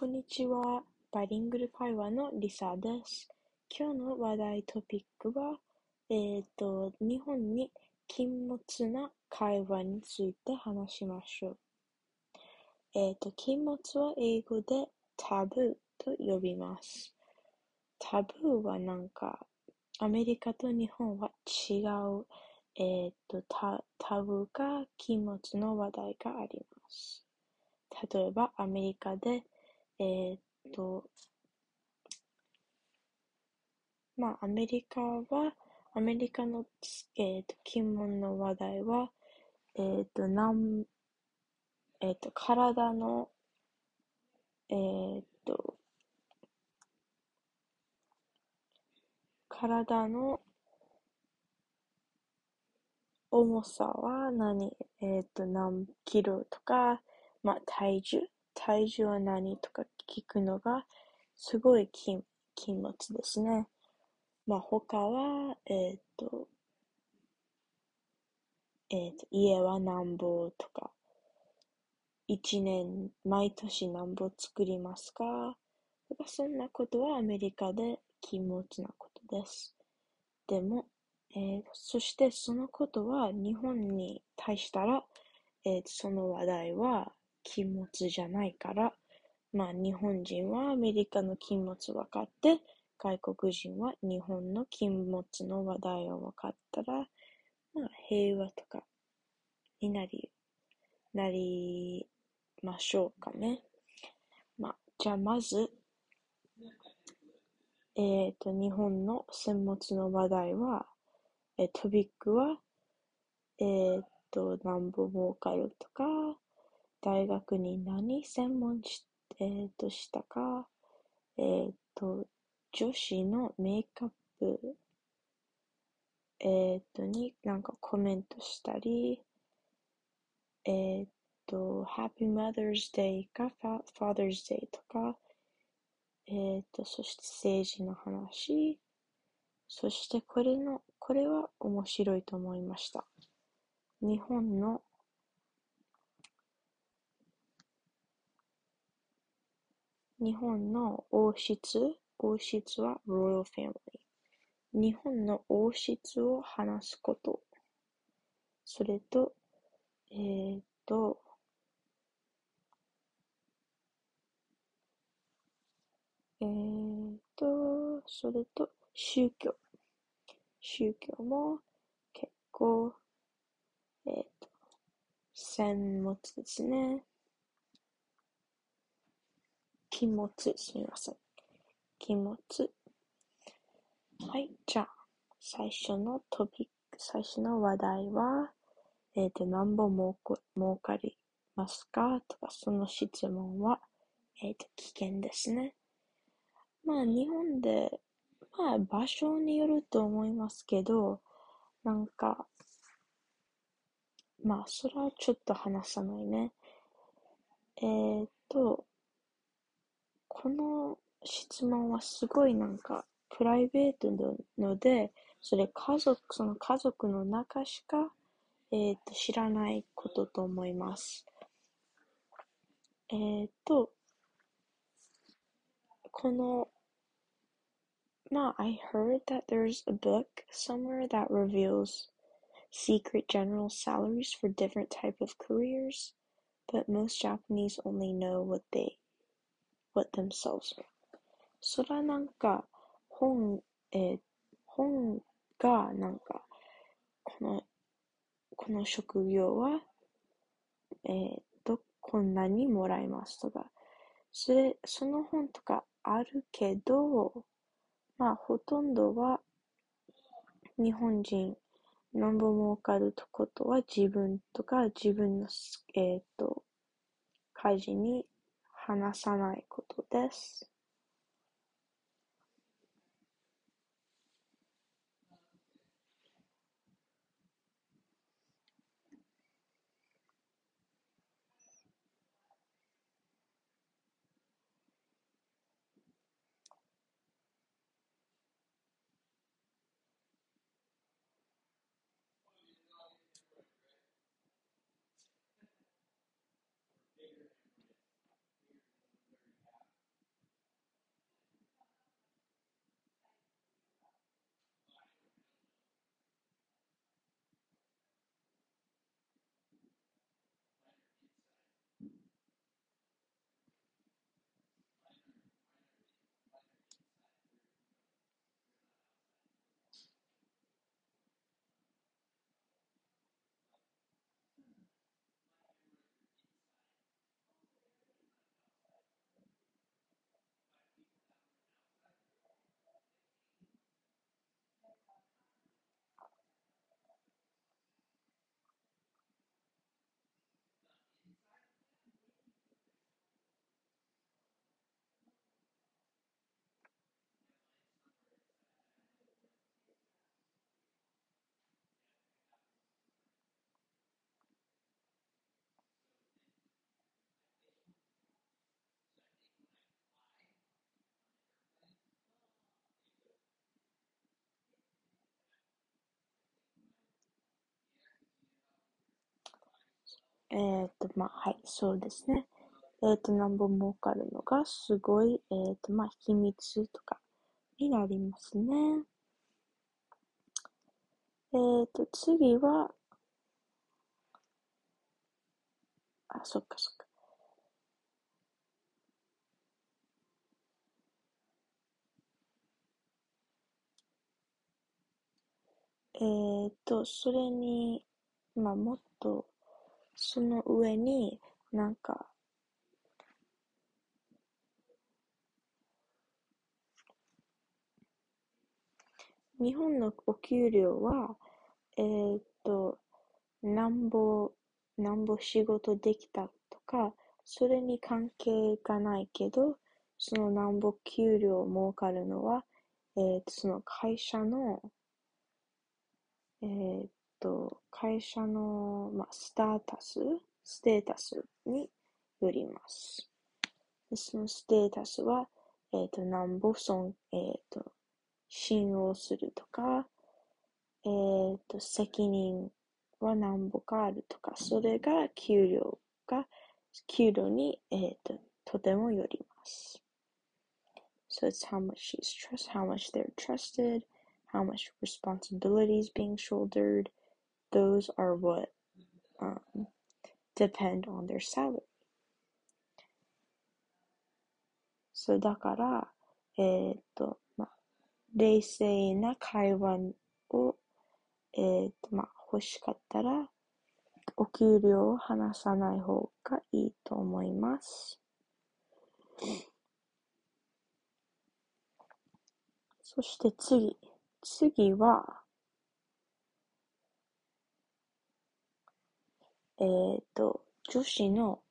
こんにちは。バイリングル会話のリサです。今日の話題トピックは、えっ、ー、と、日本に禁物な会話について話しましょう。えっ、ー、と、禁物は英語でタブーと呼びます。タブーはなんか、アメリカと日本は違う、えっ、ー、と、タブーか禁物の話題があります。例えば、アメリカで、えー、っと、まあ、アメリカは、アメリカの、えー、っと、金門の話題は、えー、っと、なん、えっと、体の、え、っと、体の重さは何？えっ、と、何キロとか、まあ、体重？体重は何とか聞くのがすごい禁物ですね。まあ、他は、えっ、と、えっ、と、家は何ぼとか、一年、毎年何ぼ作りますかとか、そんなことはアメリカで禁物なことです。でも、えー、そしてそのことは日本に対したら、えー、その話題は禁物じゃないから、まあ日本人はアメリカの禁物分かって、外国人は日本の禁物の話題を分かったら、まあ平和とかになり、なりましょうかね。まあ、じゃあまず、えっ、ー、と、日本の戦物の話題は、えー、トビックは、えっ、ー、と、なんぼ儲かるとか、大学に何専門し、えー、としたか、えー、と、女子のメイクアップ、えー、と、になんかコメントしたり、えー、と、Happy Mother's Day か Father's Day とか、えー、と、そして政治の話、そしてこれの、これは面白いと思いました。日本の日本の王室、王室は Royal Family。日本の王室を話すこと。それと、えー、っと、えー、っと、それと、宗教。宗教も結構、えー、っと、専門ですね。気持ち、すみません。気持ち。はい、じゃあ、最初のトピック、最初の話題は、えっ、ー、と、何本儲かりますか？とか、その質問は、えっ、ー、と、危険ですね。まあ、日本で、まあ、場所によると思いますけど、なんか、まあ、それはちょっと話さないね。えっ、ー、と、この質問はすごいなんかプライベートなので、それ家族、その家族の中しか、えっ、ー、と、知らないことと思います。えっ、ー、と、この、まあ、I heard that there's a book somewhere that reveals secret general salaries for different type of careers, but most Japanese only know what they what themselves. それはなんか、本、えー、本がなんか、この、この職業は、えー、と、こんなにもらいますとか、それ、その本とかあるけど、まあ、ほとんどは、日本人、なんぼ儲かるってことは自分とか自分の、えっ、ー、と、家事に話さないことです。えっ、と、まあ、はい、そうですね。えっ、と、なんぼ儲かるのがすごい、えっ、と、まあ、秘密とかになりますね。えっ、と、次は、あ、そっかそっか。えっ、と、それに、まあ、もっと、その上になんか、日本のお給料は、えーっと、なんぼ、なんぼ仕事できたとか、それに関係がないけど、そのなんぼ給料を儲かるのは、えーっと、その会社の、えーっと、会社の、まあ、スタータス、ステータスによります。そのステータスは、えーと、なんぼ損、えーと、信用するとか、えー、と、責任は何ぼかあるとか、それが給料が、給料に、えー、と、とてもよります。So it's how much she's trust, how much they're trusted, how much responsibility is being shouldered. Those are what um, depend on their salary. So だから、えー、と、まあ、冷静な会話を、えーとまあ、欲しかったら、お給料を話さない方がいいと思います。そして次。次は、えっ、と、女子の、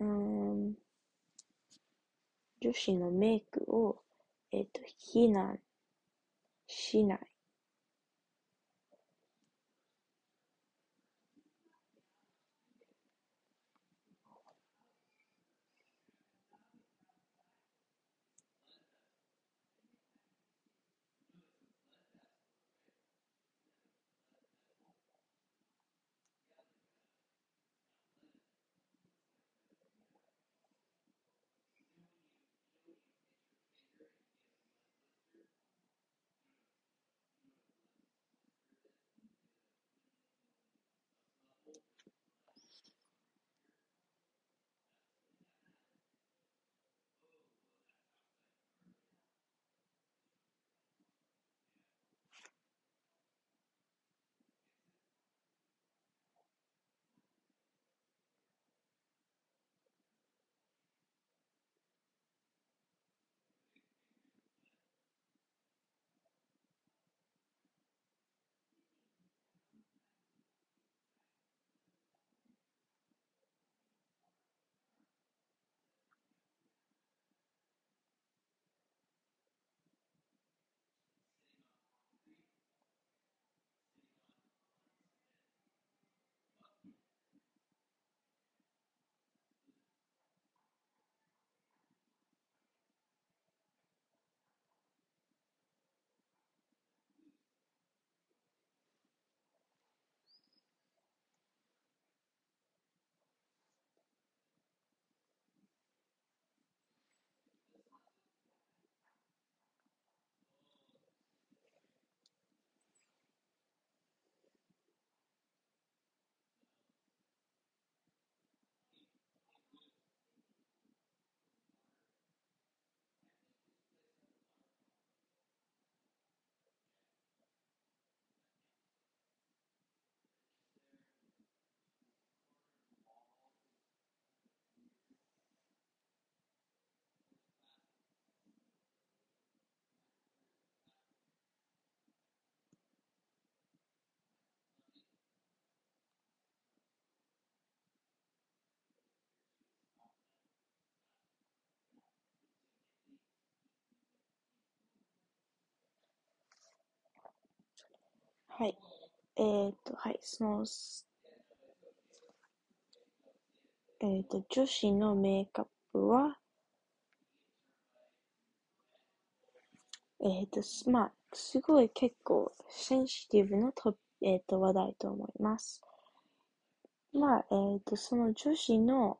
うん、女子のメイクを、えっ、と、避難しない。はい。えー、っと、はい、その、えー、っと、女子のメイクアップは、えー、っと、まあ、すごい結構センシティブなと、えー、っと話題と思います。まあ、えっ、と、その女子の、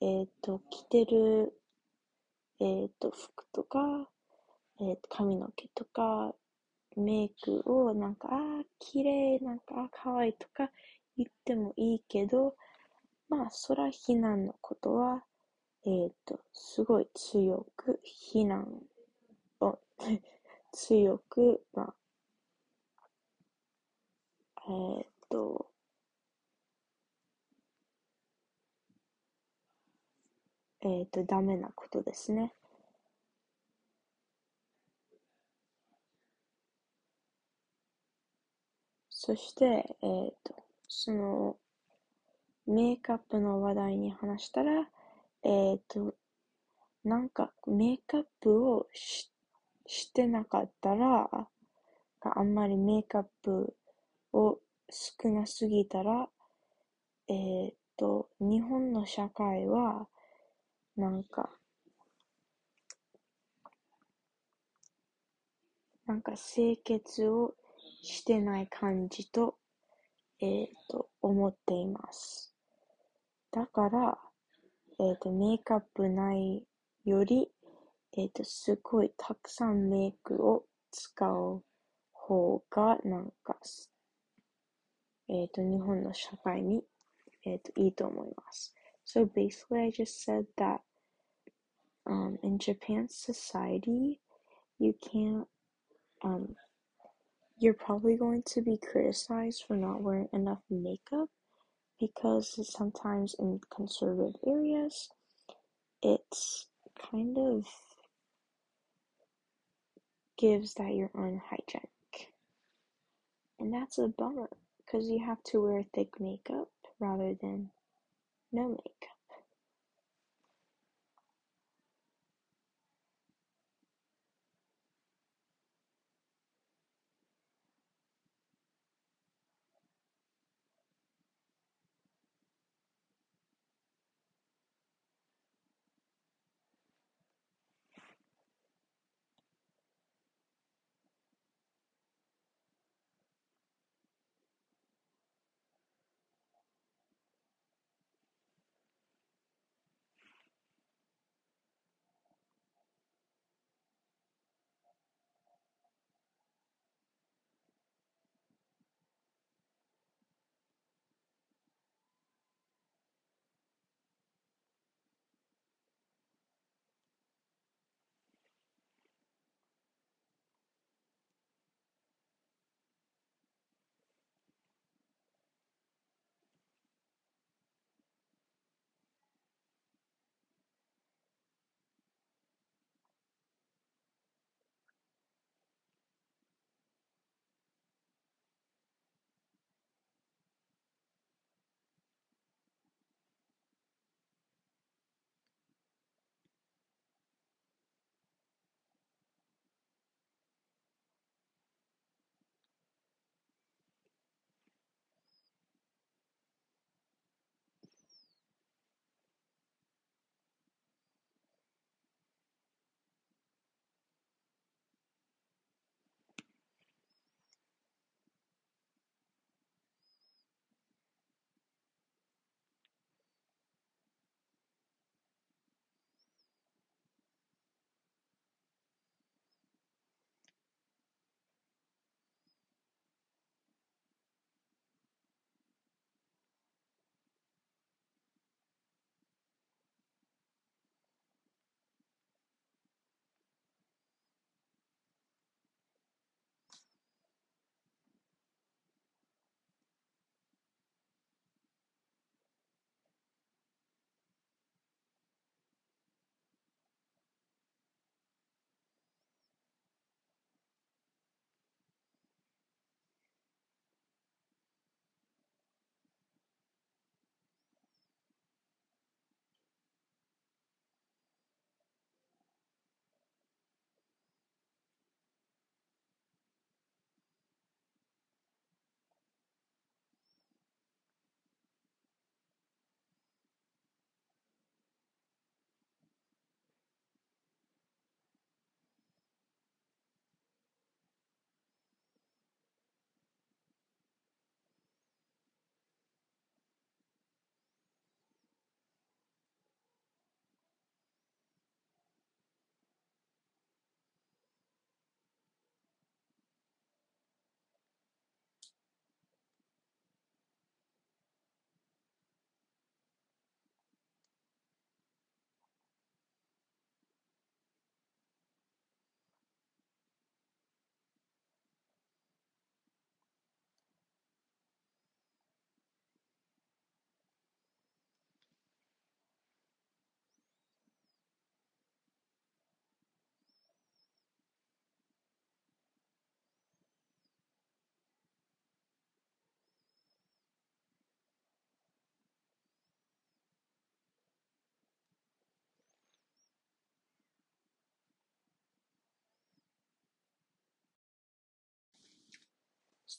えっ、と、着てる、えっ、と、服とか、えっ、と、髪の毛とか、メイクをなんか、ああ、綺麗、なんか、あ可愛いとか言ってもいいけど、まあ、そら非難のことは、えっ、と、すごい強く非難を 強く、まあ、えっ、と、えっ、と、ダメなことですね。そして、えっ、と、その、メイクアップの話題に話したら、えっ、と、なんかメイクアップをししてなかったら、あんまりメイクアップを少なすぎたら、えっ、と、日本の社会は、なんか、なんか清潔をしてない感じと、えっ、と、思っています。だから、えっ、と、メイクアップないより、えっ、と、すごいたくさんメイクを使う方が、なんか、えっ、と、日本の社会に、えっ、と、いいと思います。So basically, I just said that um, in Japan's society, you can't, you're probably going to be criticized for not wearing enough makeup because sometimes in conservative areas, it's kind of gives that you're unhygienic. And that's a bummer because you have to wear thick makeup rather than no makeup.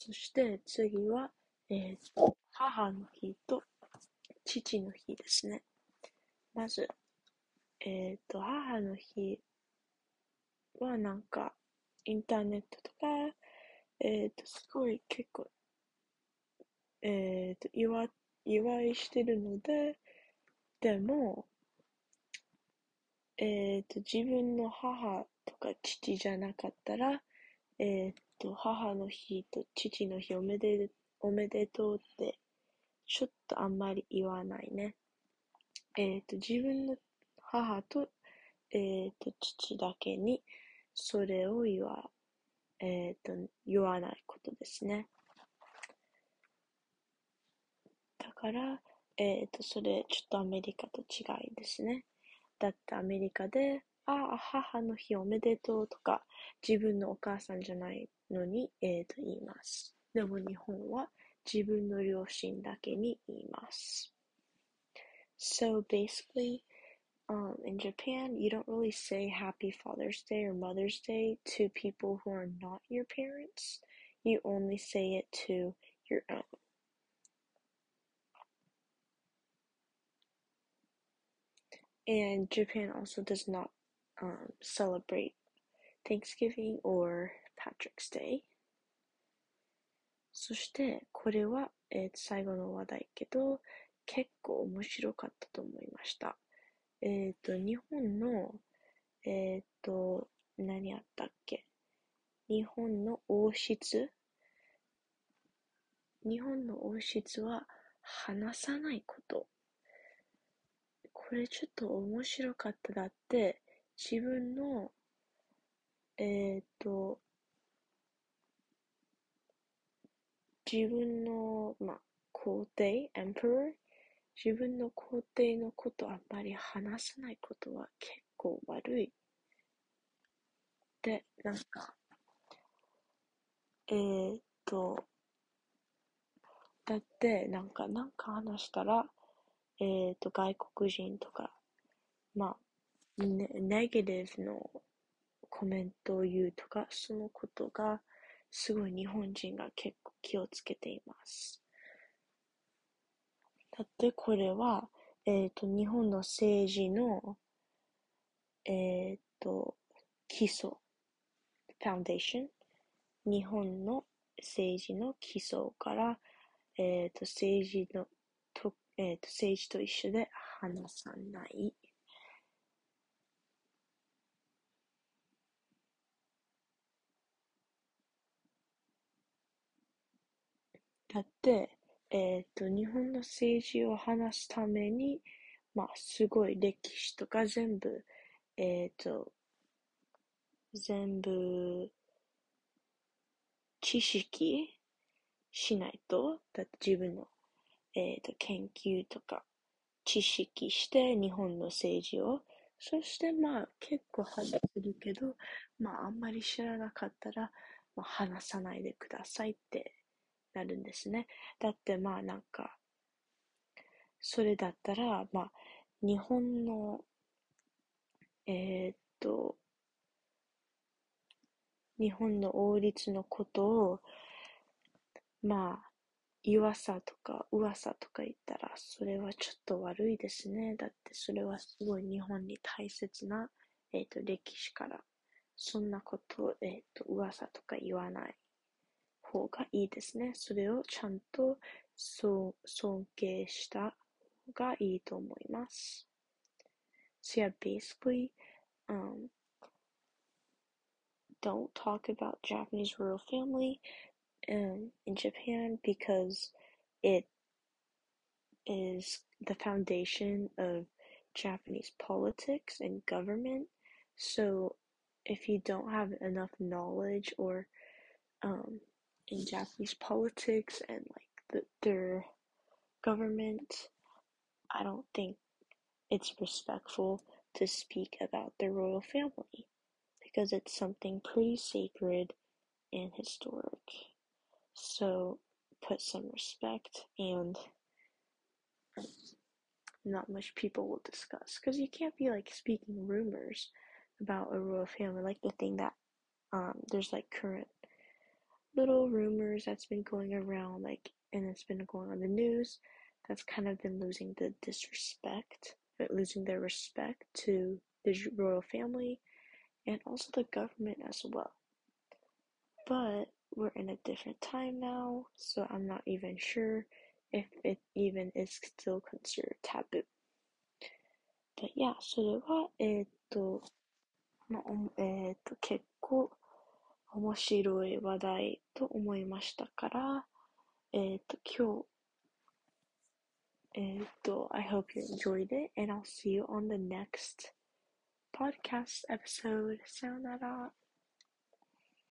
そして次は、えー、母の日と父の日ですね。まず、えっ、ー、と、母の日はなんか、インターネットとか、えっ、ー、と、すごい結構、えっ、ー、と、祝、祝いしてるので、でも、えっ、と、自分の母とか父じゃなかったら、えっ、と、母の日と父の日おめで、おめでとうって、ちょっとあんまり言わないね。えっ、と、自分の母と、えっ、と、父だけに、それを言わ、えっ、と、言わないことですね。だから、えっ、と、それ、ちょっとアメリカと違いですね。だってアメリカで、ああ、母の日おめでとうとか、自分のお母さんじゃないのに、えっ、と、言います。でも日本は自分の両親だけに言います。So basically, um, in Japan, you don't really say Happy Father's Day or Mother's Day to people who are not your parents. You only say it to your own. And Japan also does not um, celebrate Thanksgiving or Patrick's Day. そして、これは、えー、最後の話題けど、結構面白かったと思いました。えっ、ー、と、日本の、えっ、ー、と、何あったっけ？日本の王室？日本の王室は話さないこと。これちょっと面白かっただって、自分の、えっ、と、自分の、まあ、皇帝、emperor 自分の皇帝のことあんまり話さないことは結構悪い。で、なんか、えー、っと、だって、なんか、なんか話したら、えー、っと、外国人とか、まあ、ネガティブのコメントを言うとか、そのことが、すごい日本人が結構気をつけています。だってこれは、えっ、ー、と、日本の政治の、えっ、ー、と、基礎、ファンデーション。日本の政治の基礎から、えっ、ー、と、政治の、と、えっ、と、政治と一緒で話さない。だって、えっ、と、日本の政治を話すために、まあ、すごい歴史とか全部、えっ、と、全部、知識しないと、だって自分の、えっ、ー、と、研究とか、知識して日本の政治を、そしてまあ結構話するけど、まああんまり知らなかったら、まあ、話さないでくださいってなるんですね。だってまあなんか、それだったら、まあ、日本の、えー、っと、日本の法律のことを、まあ、噂とか噂とか言ったら、それはちょっと悪いですね。だってそれはすごい日本に大切な、えっ、と、歴史から、そんなことを、えっ、と、噂とか言わない方がいいですね。それをちゃんと尊敬した方がいいと思います。So yeah, basically, um, don't talk about Japanese royal family um, in Japan because it is the foundation of Japanese politics and government. So if you don't have enough knowledge or um, in Japanese politics and like the, their government, I don't think it's respectful to speak about the royal family because it's something pretty sacred and historic. So put some respect and not much people will discuss because you can't be like speaking rumors about a royal family like the thing that um there's like current little rumors that's been going around, like, and it's been going on the news, that's kind of been losing the disrespect, losing their respect to the royal family and also the government as well. But we're in a different time now, so I'm not even sure if it even is still considered taboo. But yeah, それは、えっ、と、まあ、えっ、と、結構 面白い話題と思いましたから、えっ、と、今日、えっ、と、I hope you enjoyed it and I'll see you on the next podcast episode. さよなら。